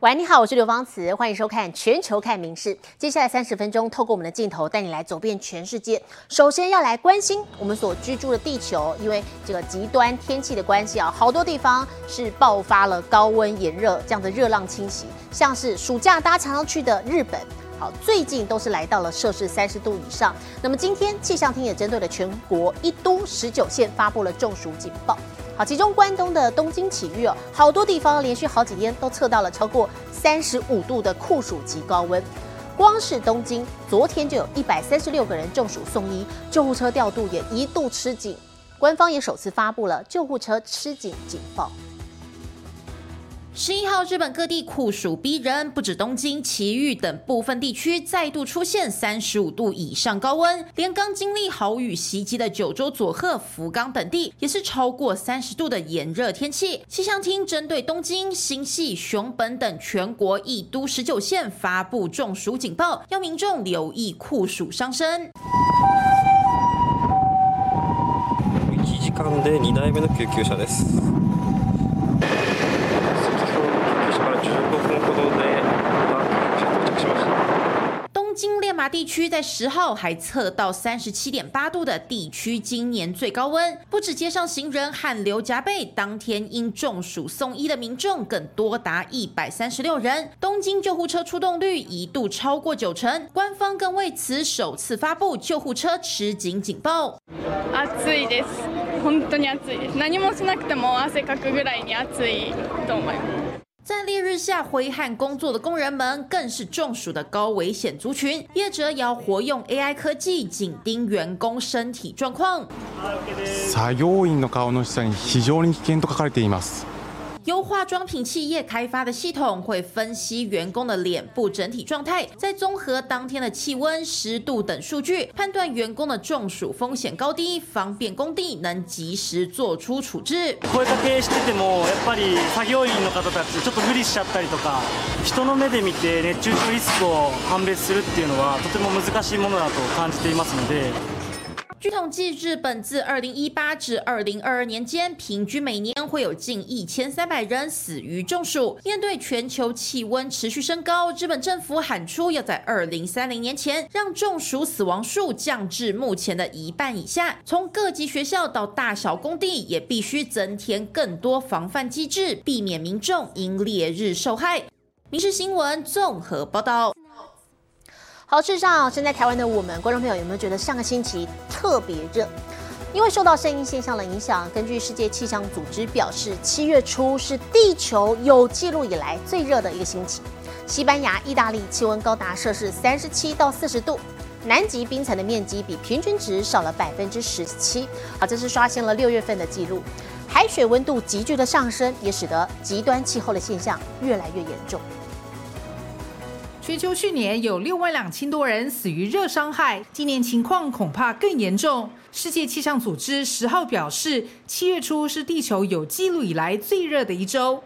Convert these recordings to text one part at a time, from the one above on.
喂，你好，我是刘芳慈，欢迎收看《全球看名事》。接下来三十分钟，透过我们的镜头带你来走遍全世界。首先要来关心我们所居住的地球，因为这个极端天气的关系啊，好多地方是爆发了高温炎热这样的热浪侵袭，像是暑假大家常常去的日本，好，最近都是来到了摄氏三十度以上。那么今天气象厅也针对了全国一都十九县发布了中暑警报。好，其中关东的东京起域哦，好多地方连续好几天都测到了超过三十五度的酷暑级高温。光是东京，昨天就有一百三十六个人中暑送医，救护车调度也一度吃紧。官方也首次发布了救护车吃紧警报。十一号，日本各地酷暑逼人，不止东京、埼玉等部分地区再度出现三十五度以上高温，连刚经历豪雨袭击的九州佐贺、福冈等地，也是超过三十度的炎热天气。气象厅针对东京、新系、熊本等全国一都十九县发布中暑警报，要民众留意酷暑伤身。1時間で2台目の救急車です。 京练马地区在十号还测到三十七点八度的地区今年最高温，不止街上行人汗流浃背，当天因中暑送医的民众更多达一百三十六人。东京救护车出动率一度超过九成，官方更为此首次发布救护车吃紧警报。暑いです本当に暑いです何もしなくても汗かくぐらいに暑いと思います 在烈日下挥汗工作的工人们，更是中暑的高危险族群。业者也要活用 AI 科技，紧盯员工身体状况。作業員の顔の下に非常に危険と書かれています。 由化妆品企业开发的系统会分析员工的脸部整体状态，再综合当天的气温、湿度等数据，判断员工的中暑风险高低，方便工地能及时做出处置。声かけしててもやっぱり作業員の方たちちょっと無理しちゃったりとか人の目で見て熱中症リスクを判別するっていうのはとても難しいものだと感じていますので 据统计，日本自二零一八至二零二二年间，平均每年会有近一千三百人死于中暑。面对全球气温持续升高，日本政府喊出要在二零三零年前让中暑死亡数降至目前的一半以下。从各级学校到大小工地，也必须增添更多防范机制，避免民众因烈日受害。民事新闻综合报道。好，事实上，身在台湾的我们观众朋友有没有觉得上个星期特别热？因为受到声音现象的影响，根据世界气象组织表示，七月初是地球有记录以来最热的一个星期。西班牙、意大利气温高达摄氏三十七到四十度，南极冰层的面积比平均值少了百分之十七。好，这是刷新了六月份的记录。海水温度急剧的上升，也使得极端气候的现象越来越严重。全球去年有六万两千多人死于热伤害，今年情况恐怕更严重。世界气象组织十号表示，七月初是地球有记录以来最热的一周。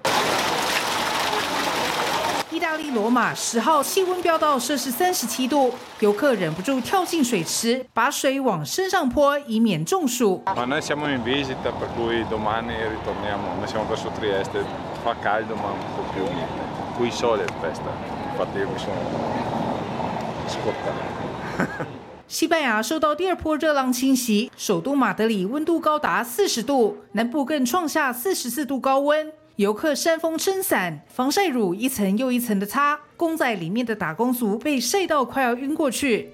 意大利罗马十号气温飙到摄氏三十七度，游客忍不住跳进水池，把水往身上泼，以免中暑。we saw it best 西班牙受到第二波热浪侵袭，首都马德里温度高达四十度，南部更创下四十四度高温。游客扇风撑伞，防晒乳一层又一层的擦，供仔里面的打工族被晒到快要晕过去。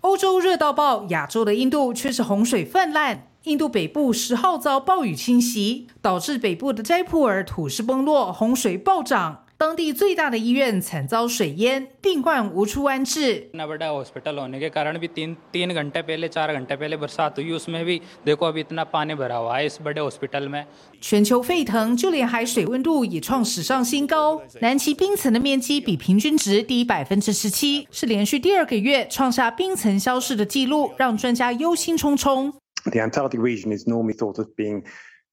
欧洲热到爆，亚洲的印度却是洪水泛滥。印度北部十号遭暴雨侵袭，导致北部的斋普尔土石崩落，洪水暴涨。当地最大的医院惨遭水淹，病患无处安置。 इतना बड़ा हॉस्पिटल होने के कारण भी तीन तीन घंटे पहले चार घंटे पहले बरसात हुई उसमें भी देखो अभी इतना पानी भरा हुआ है इस बड़े हॉस्पिटल में 全球沸腾，就连海水温度也创史上新高。南极冰层的面积比平均值低百分之十七，是连续第二个月创下冰层消失的记录，让专家忧心忡忡。 The Antarctic region is normally thought of being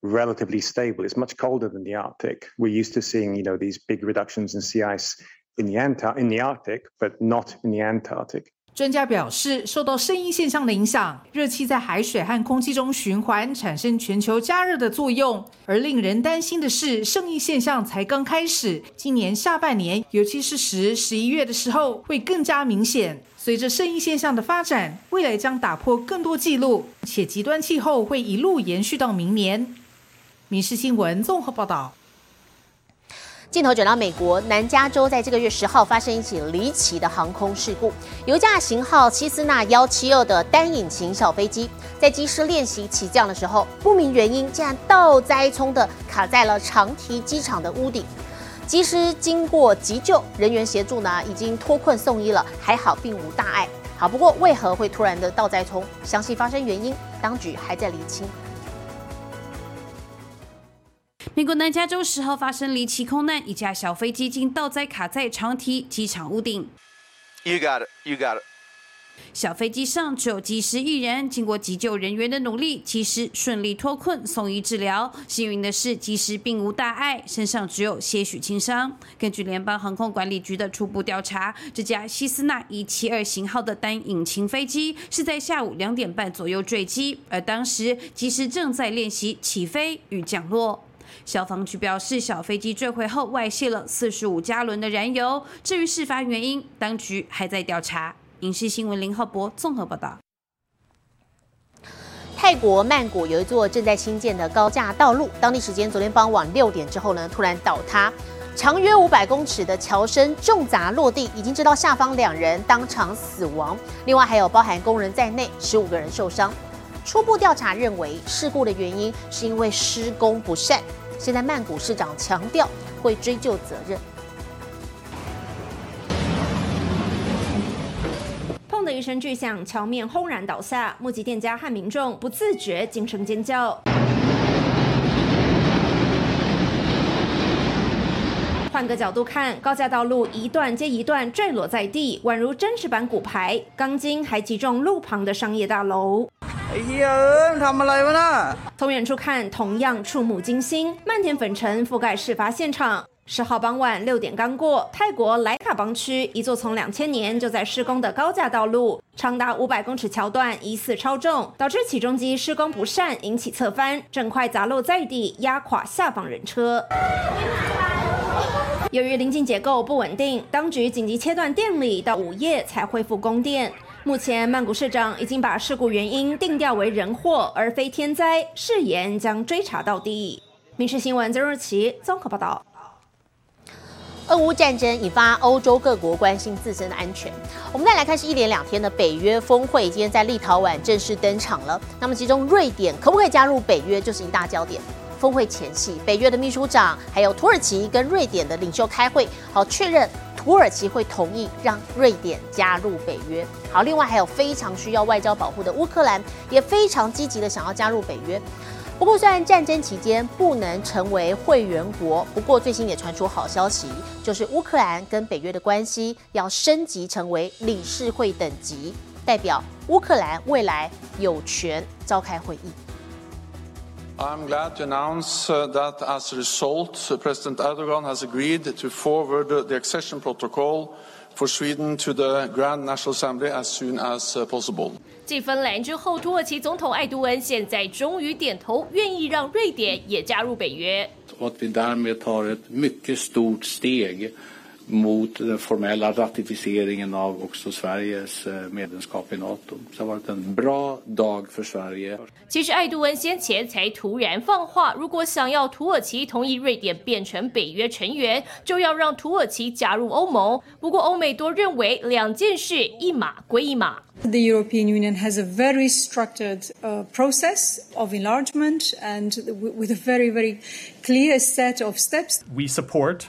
Relatively stable. It's much colder than the Arctic. We're used to seeing, you know, these big reductions in sea ice in the, Anta- in the Arctic, but not in the Antarctic. 专家表示，受到圣婴现象的影响，热气在海水和空气中循环，产生全球加热的作用。而令人担心的是，圣婴现象才刚开始，今年下半年，尤其是十、十一月的时候，会更加明显。随着圣婴现象的发展，未来将打破更多纪录，且极端气候会一路延续到明年。《民事新闻》综合报道。镜头转到美国南加州，在这个月十号发生一起离奇的航空事故。有架型号希斯纳幺七二的单引擎小飞机，在机师练习起降的时候，不明原因竟然倒栽葱的卡在了长堤机场的屋顶。机师经过急救人员协助呢，已经脱困送医了，还好并无大碍。好，不过为何会突然的倒栽葱？详细发生原因，当局还在厘清。美国南加州十号发生离奇空难，一架小飞机竟倒栽卡在长堤机场屋顶。You got it. You got it. 小飞机上只有机师一人，经过急救人员的努力，机师顺利脱困送医治疗。幸运的是，机师并无大碍，身上只有些许轻伤。根据联邦航空管理局的初步调查，这架希斯纳一七二型号的单引擎飞机是在下午两点半左右坠机，而当时机师正在练习起飞与降落。消防局表示，小飞机坠毁后外泄了四十五加仑的燃油。至于事发原因，当局还在调查。影视新闻林浩博综合报道。泰国曼谷有一座正在兴建的高架道路，当地时间昨天傍晚六点之后呢，突然倒塌，长约五百公尺的桥身重砸落地，已经知道下方两人当场死亡，另外还有包含工人在内十五个人受伤。初步调查认为，事故的原因是因为施工不善。现在曼谷市长强调会追究责任。砰的一声巨响，桥面轰然倒下，目击店家和民众不自觉惊声尖叫。换个角度看，高架道路一段接一段坠落在地，宛如真实版骨牌，钢筋还击中路旁的商业大楼。哎呀，他们来了呢！从远处看，同样触目惊心，漫天粉尘覆盖事发现场。十号傍晚六点刚过，泰国莱卡邦区一座从两千年就在施工的高架道路，长达五百公尺桥段疑似超重，导致起重机施工不善，引起侧翻，整块砸落在地，压垮下方人车。由于临近结构不稳定，当局紧急切断电力，到午夜才恢复供电。目前，曼谷市长已经把事故原因定调为人祸而非天灾，誓言将追查到底。民事新闻曾若琪综合报道。俄乌战争引发欧洲各国关心自身的安全。我们再来看，是一连两天的北约峰会，今天在立陶宛正式登场了。那么，其中瑞典可不可以加入北约，就是一大焦点。峰会前夕，北约的秘书长还有土耳其跟瑞典的领袖开会，好确认土耳其会同意让瑞典加入北约。好，另外还有非常需要外交保护的乌克兰，也非常积极的想要加入北约。不过，虽然战争期间不能成为会员国，不过最新也传出好消息，就是乌克兰跟北约的关系要升级成为理事会等级，代表乌克兰未来有权召开会议。I'm glad to announce that as a result, President Erdogan has agreed to forward the accession protocol for Sweden to the Grand National Assembly as soon as possible. 继芬兰之后，土耳其总统艾杜恩现在终于点头，愿意让瑞典也加入北约。Och att vi därmed tar ett mycket stort steg mot den formella ratificeringen av också Sveriges medlemskap i NATO. Så det har varit en bra dag för Sverige. 其实艾杜恩先前才突然放话，如果想要土耳其同意瑞典变成北约成员，就要让土耳其加入欧盟。不过欧美多认为两件事一码归一码。The European Union has a very structured uh, process of enlargement and with a very, very clear set of steps. We support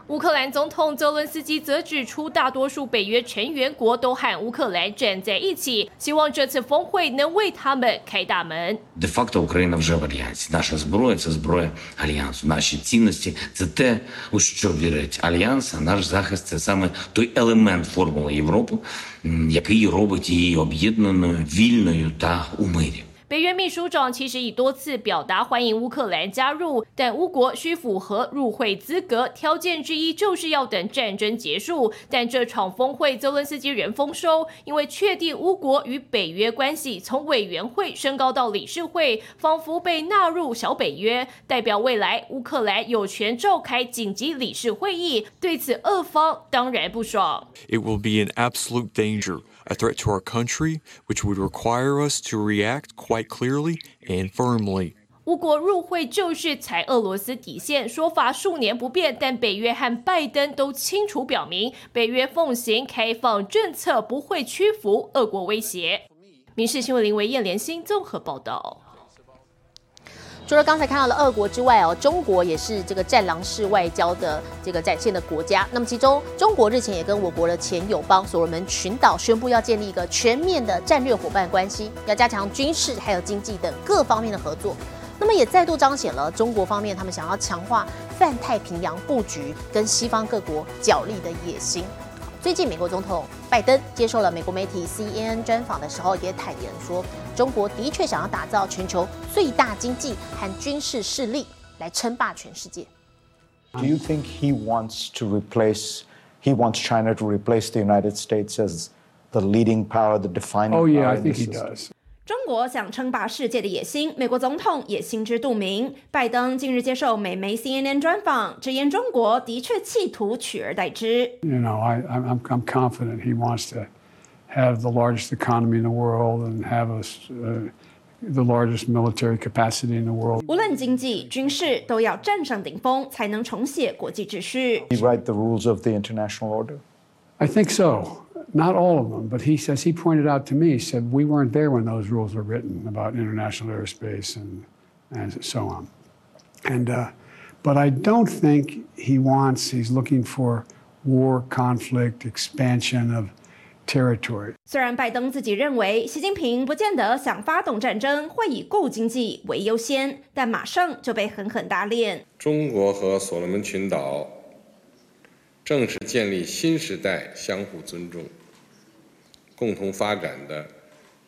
乌克兰总统泽伦斯基则指出，大多数北约成员国都和乌克兰站在一起，希望这次峰会能为他们开大门。Де-факто Україна вже в альянсі. Наша зброя це зброя альянсу. Наші цінності це те, у що вірить альянс. А наш захист це саме той елемент формули Європи, який робить її об'єднаною, вільною та у мирі. 北约秘书长其实已多次表达欢迎乌克兰加入，但乌国需符合入会资格条件之一，就是要等战争结束。但这场峰会，泽伦斯基仍丰收，因为确定乌国与北约关系从委员会升高到理事会，仿佛被纳入小北约，代表未来乌克兰有权召开紧急理事会议。对此，俄方当然不爽。It will be an absolute danger. A threat to our country, which would require us to react quite clearly and firmly. 乌国入会就是踩俄罗斯底线，说法数年不变，但北约和拜登都清楚表明，北约奉行开放政策，不会屈服俄国威胁。民事新闻林维燕连新综合报道。除了刚才看到的俄国之外哦，中国也是这个战狼式外交的这个展现的国家。那么其中，中国日前也跟我国的前友邦所罗门群岛宣布要建立一个全面的战略伙伴关系，要加强军事还有经济等各方面的合作。那么也再度彰显了中国方面他们想要强化泛太平洋布局跟西方各国角力的野心。最近，美国总统拜登接受了美国媒体 CNN 专访的时候，也坦言说，中国的确想要打造全球最大经济和军事势力，来称霸全世界。Do you think he wants to replace? He wants China to replace the United States as the leading power, the defining. Oh yeah, power I in think the does. 中国想称霸世界的野心，美国总统也心知肚明。拜登近日接受美媒 CNN 专访，直言中国的确企图取而代之。You know, I, I'm, I'm confident he wants to have the largest economy in the world and have us. uh, the largest military capacity in the world. 无论经济、军事，都要站上顶峰，才能重写国际秩序。He write the rules of the international order. I think so. Not all of them, but he says he pointed out to me, he said we weren't there when those rules were written about international airspace and and so on. And uh, but I don't think he wants. He's looking for war, conflict, expansion of territory. 虽然拜登自己认为习近平不见得想发动战争，会以顾经济为优先，但马上就被狠狠打脸。中国和所罗门群岛 正是建立新时代相互尊重、共同发展的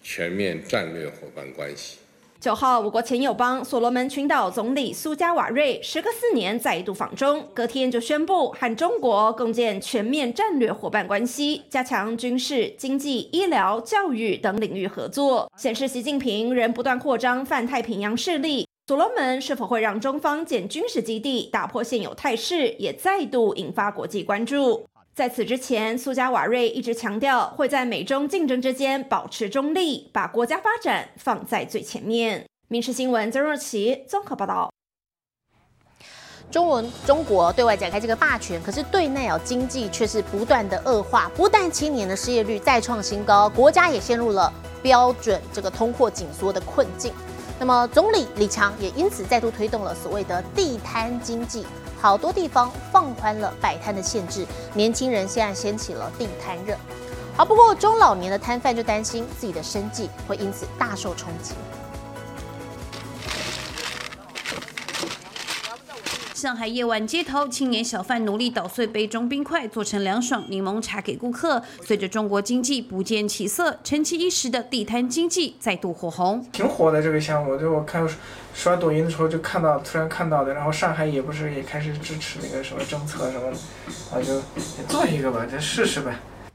全面战略伙伴关系。九号，我国前友邦所罗门群岛总理苏加瓦瑞时隔四年再度访中，隔天就宣布和中国共建全面战略伙伴关系，加强军事、经济、医疗、教育等领域合作，显示习近平仍不断扩张泛太平洋势力。所罗门是否会让中方建军事基地，打破现有态势，也再度引发国际关注。在此之前，苏加瓦瑞一直强调会在美中竞争之间保持中立，把国家发展放在最前面。民事新闻曾若琪综合报道。中文中国对外展开这个霸权，可是对内哦经济却是不断的恶化，不但青年的失业率再创新高，国家也陷入了标准这个通货紧缩的困境。那么总理李强也因此再度推动了所谓的地摊经济，好多地方放宽了摆摊的限制，年轻人现在掀起了地摊热。好，不过中老年的摊贩就担心自己的生计会因此大受冲击。上海夜晚街头，青年小贩努力捣碎杯中冰块，做成凉爽柠檬茶给顾客。随着中国经济不见起色，沉寂一时的地摊经济再度火红。挺火的这个项目，就我看刷抖音的时候就看到，突然看到的。然后上海也不是也开始支持那个什么政策什么的，啊就做一个吧，就试试呗。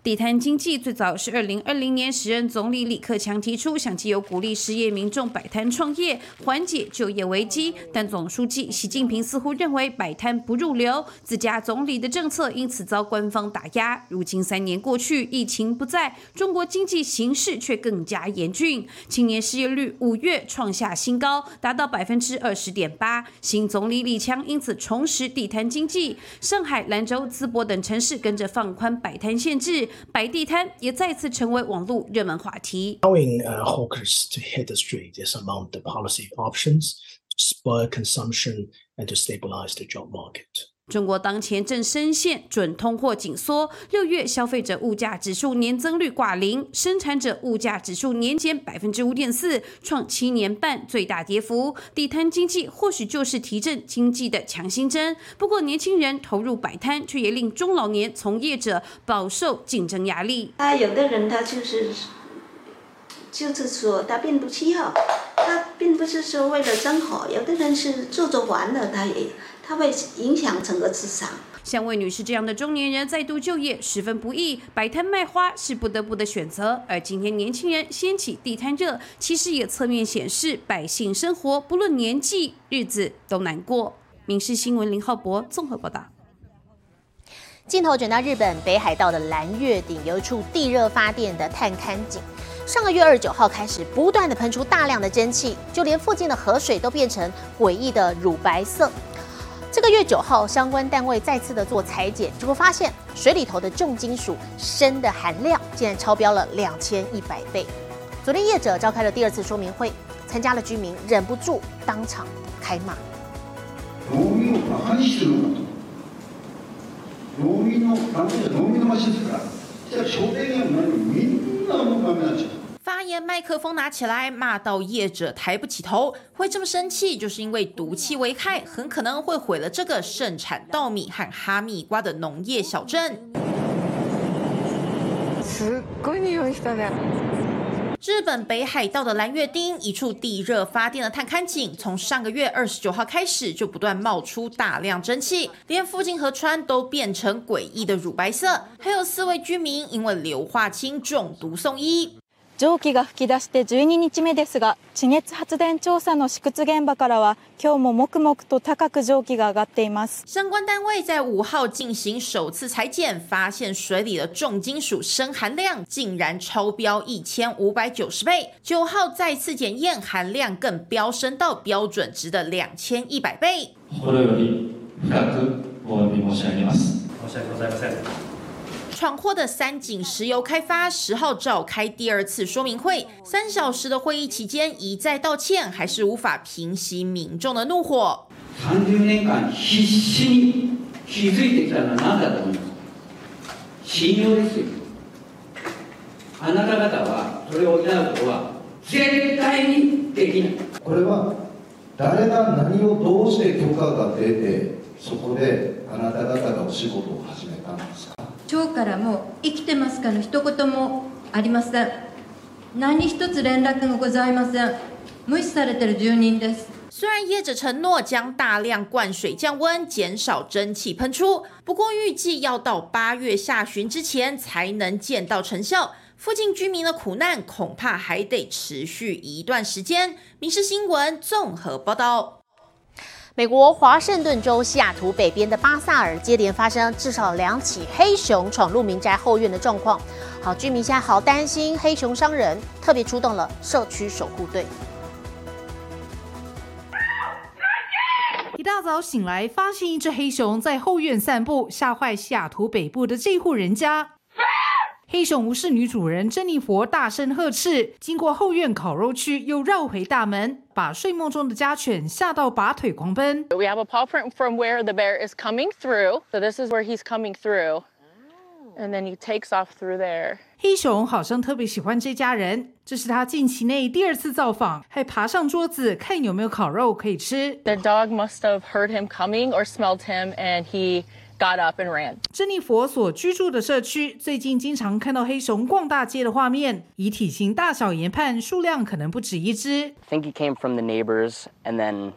地摊经济最早是二零二零年时任总理李克强提出，想藉由鼓励失业民众摆摊创业，缓解就业危机。但总书记习近平似乎认为摆摊不入流，自家总理的政策因此遭官方打压。如今三年过去，疫情不在，中国经济形势却更加严峻，青年失业率五月创下新高，达到百分之二十点八。新总理李强因此重拾地摊经济，上海、兰州、淄博等城市跟着放宽摆摊限制。摆地摊也再次成为网络热门话题。Allowing uh, hawkers to hit the street is among the policy options to spur consumption and to stabilize the job market. 中国当前正深陷准通货紧缩，六月消费者物价指数年增率挂零，生产者物价指数年减百分之五点四，创七年半最大跌幅。地摊经济或许就是提振经济的强心针，不过年轻人投入摆摊，却也令中老年从业者饱受竞争压力。啊，有的人他就是就是说他并不需要，他并不是说为了生活，有的人是做着玩的，他也。它会影响整个市场。像魏女士这样的中年人再度就业十分不易，摆摊卖花是不得不的选择。而今天年轻人掀起地摊热，其实也侧面显示百姓生活不论年纪，日子都难过。民事新闻林浩博综合报道。镜头转到日本北海道的蓝月顶，有一处地热发电的探勘井。上个月二十九号开始，不断的喷出大量的蒸汽，就连附近的河水都变成诡异的乳白色。这个月九号，相关单位再次的做裁剪，结果发现水里头的重金属砷的含量竟然超标了两千一百倍。昨天业者召开了第二次说明会，参加了居民忍不住当场开骂。发言麦克风拿起来，骂到业者抬不起头。会这么生气，就是因为毒气危害很可能会毁了这个盛产稻米和哈密瓜的农业小镇。日本北海道的蓝月町一处地热发电的探勘井，从上个月二十九号开始就不断冒出大量蒸汽，连附近河川都变成诡异的乳白色。还有四位居民因为硫化氢中毒送医。蒸気が吹き出して12日目ですが、地熱発電調査の試掘現場からは今日も黙々と高く蒸気が上がっています。相关单位在五号进行首次裁剪，发现水里的重金属砷含量竟然超标一千五百九十倍。九号再次检验，含量更飙升到标准值的两千一百倍。心より深くお詫び申し上げます。申し訳ございません。闯祸的三井石油开发十号召开第二次说明会，三小时的会议期间一再道歉，还是无法平息民众的怒火。三十年間必死に気づいてきたのは何だと思います信用ですよ。あなた方はそれを補うことは絶対にできない。これは誰が何をどうして許可が出てそこであなた方がお仕事を始め たんですか。町からも生きてますかの一言もありません何一つ連絡がございません無視されてる住人です虽然业者承诺将大量灌水降温，减少蒸汽喷出，不过预计要到八月下旬之前才能见到成效。附近居民的苦难恐怕还得持续一段时间。民事新闻综合报道。美国华盛顿州西雅图北边的巴萨尔接连发生至少两起黑熊闯入民宅后院的状况。好，居民现在好担心黑熊伤人，特别出动了社区守护队。一大早醒来，发现一只黑熊在后院散步，吓坏西雅图北部的这户人家。黑熊无视女主人珍妮佛大声呵斥，经过后院烤肉区，又绕回大门，把睡梦中的家犬吓到拔腿狂奔。We have a paw print from where the bear is coming through, so this is where he's coming through, and then he takes off through there. 黑熊好像特别喜欢这家人，这是他近期内第二次造访，还爬上桌子看有没有烤肉可以吃。The dog must have heard him coming or smelled him, and he. got up and ran. 珍妮佛所居住的社区最近经常看到黑熊逛大街的画面，以体型大小研判，数量可能不止一只。I think he came from the neighbors and then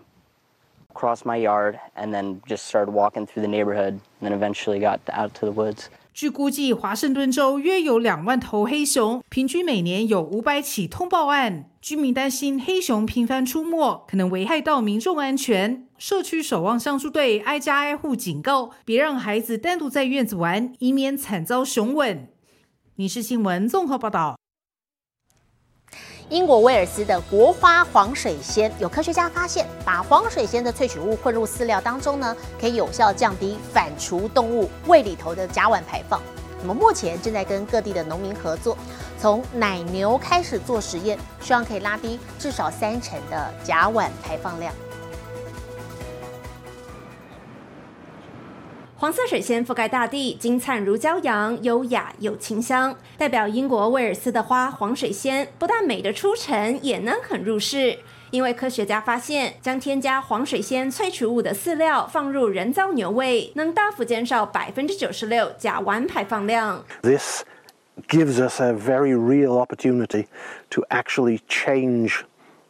crossed my yard and then just started walking through the neighborhood and then eventually got out to the woods. 据估计，华盛顿州约有两万头黑熊，平均每年有五百起通报案。居民担心黑熊频繁出没，可能危害到民众安全。社区守望相助队挨家挨户警告，别让孩子单独在院子玩，以免惨遭熊吻。你是新闻综合报道。英国威尔斯的国花黄水仙，有科学家发现，把黄水仙的萃取物混入饲料当中呢，可以有效降低反刍动物胃里头的甲烷排放。我们目前正在跟各地的农民合作，从奶牛开始做实验，希望可以拉低至少三成的甲烷排放量。黄色水仙覆盖大地，金灿如骄阳，优雅又清香。代表英国威尔斯的花黄水仙，不但美得出尘，也能很入世。因为科学家发现，将添加黄水仙萃取物的饲料放入人造牛胃，能大幅减少百分之九十六甲烷排放量。This gives us a very real opportunity to actually change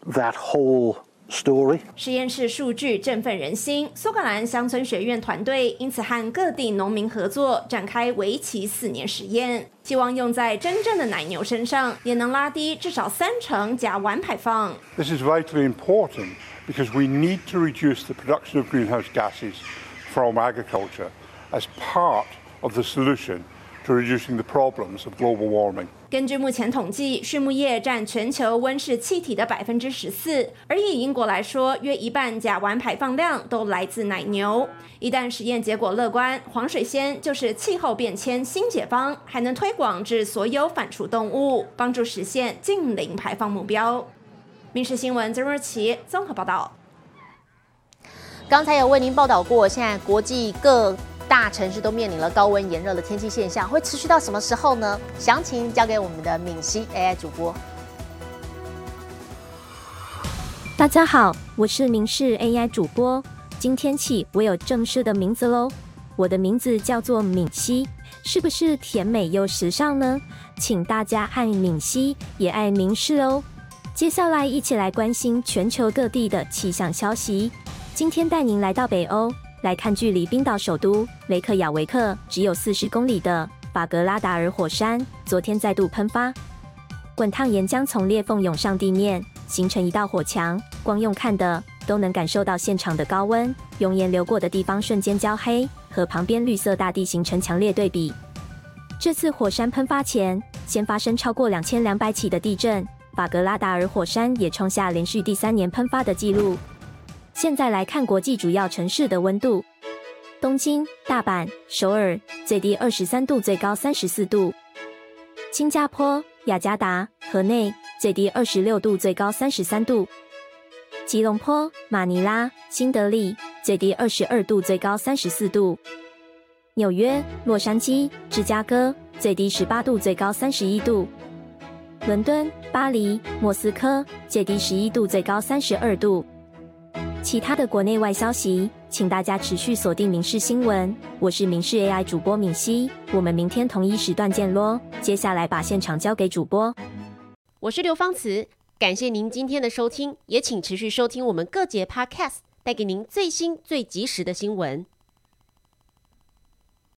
that whole story. 实验室数据振奋人心，苏格兰乡村学院团队因此和各地农民合作，展开为期四年实验，希望用在真正的奶牛身上，也能拉低至少三成甲烷排放。This is vitally important because we need to reduce the production of greenhouse gases from agriculture as part of the solution to reducing the problems of global warming. 根据目前统计，畜牧业占全球温室气体的百分之十四，而以英国来说，约一半甲烷排放量都来自奶牛。一旦实验结果乐观，黄水仙就是气候变迁新解方，还能推广至所有反刍动物，帮助实现近零排放目标。民事新闻曾若琪综合报道。刚才有为您报道过，现在国际各大城市都面临了高温炎热的天气现象，会持续到什么时候呢？详情交给我们的敏熙 AI 主播。大家好，我是明视 AI 主播。今天起，我有正式的名字喽，我的名字叫做敏熙，是不是甜美又时尚呢？请大家爱敏熙，也爱明视哦。接下来，一起来关心全球各地的气象消息。今天带您来到北欧，来看距离冰岛首都雷克雅维克只有四十公里的法格拉达尔火山，昨天再度喷发，滚烫岩浆从裂缝涌上地面，形成一道火墙。光用看的都能感受到现场的高温，熔岩流过的地方瞬间焦黑，和旁边绿色大地形成强烈对比。这次火山喷发前，先发生超过两千两百起的地震，法格拉达尔火山也创下连续第三年喷发的纪录。现在来看国际主要城市的温度：东京、大阪、首尔最低二十三度，最高三十四度；新加坡、雅加达、河内最低二十六度，最高三十三度；吉隆坡、马尼拉、新德里最低二十二度，最高三十四度；纽约、洛杉矶、芝加哥最低十八度，最高三十一度；伦敦、巴黎、莫斯科最低十一度，最高三十二度。其他的国内外消息，请大家持续锁定民事新闻。我是民事 AI 主播敏熙，我们明天同一时段见咯。接下来把现场交给主播，我是刘芳慈，感谢您今天的收听，也请持续收听我们各节 Podcast，带给您最新最及时的新闻。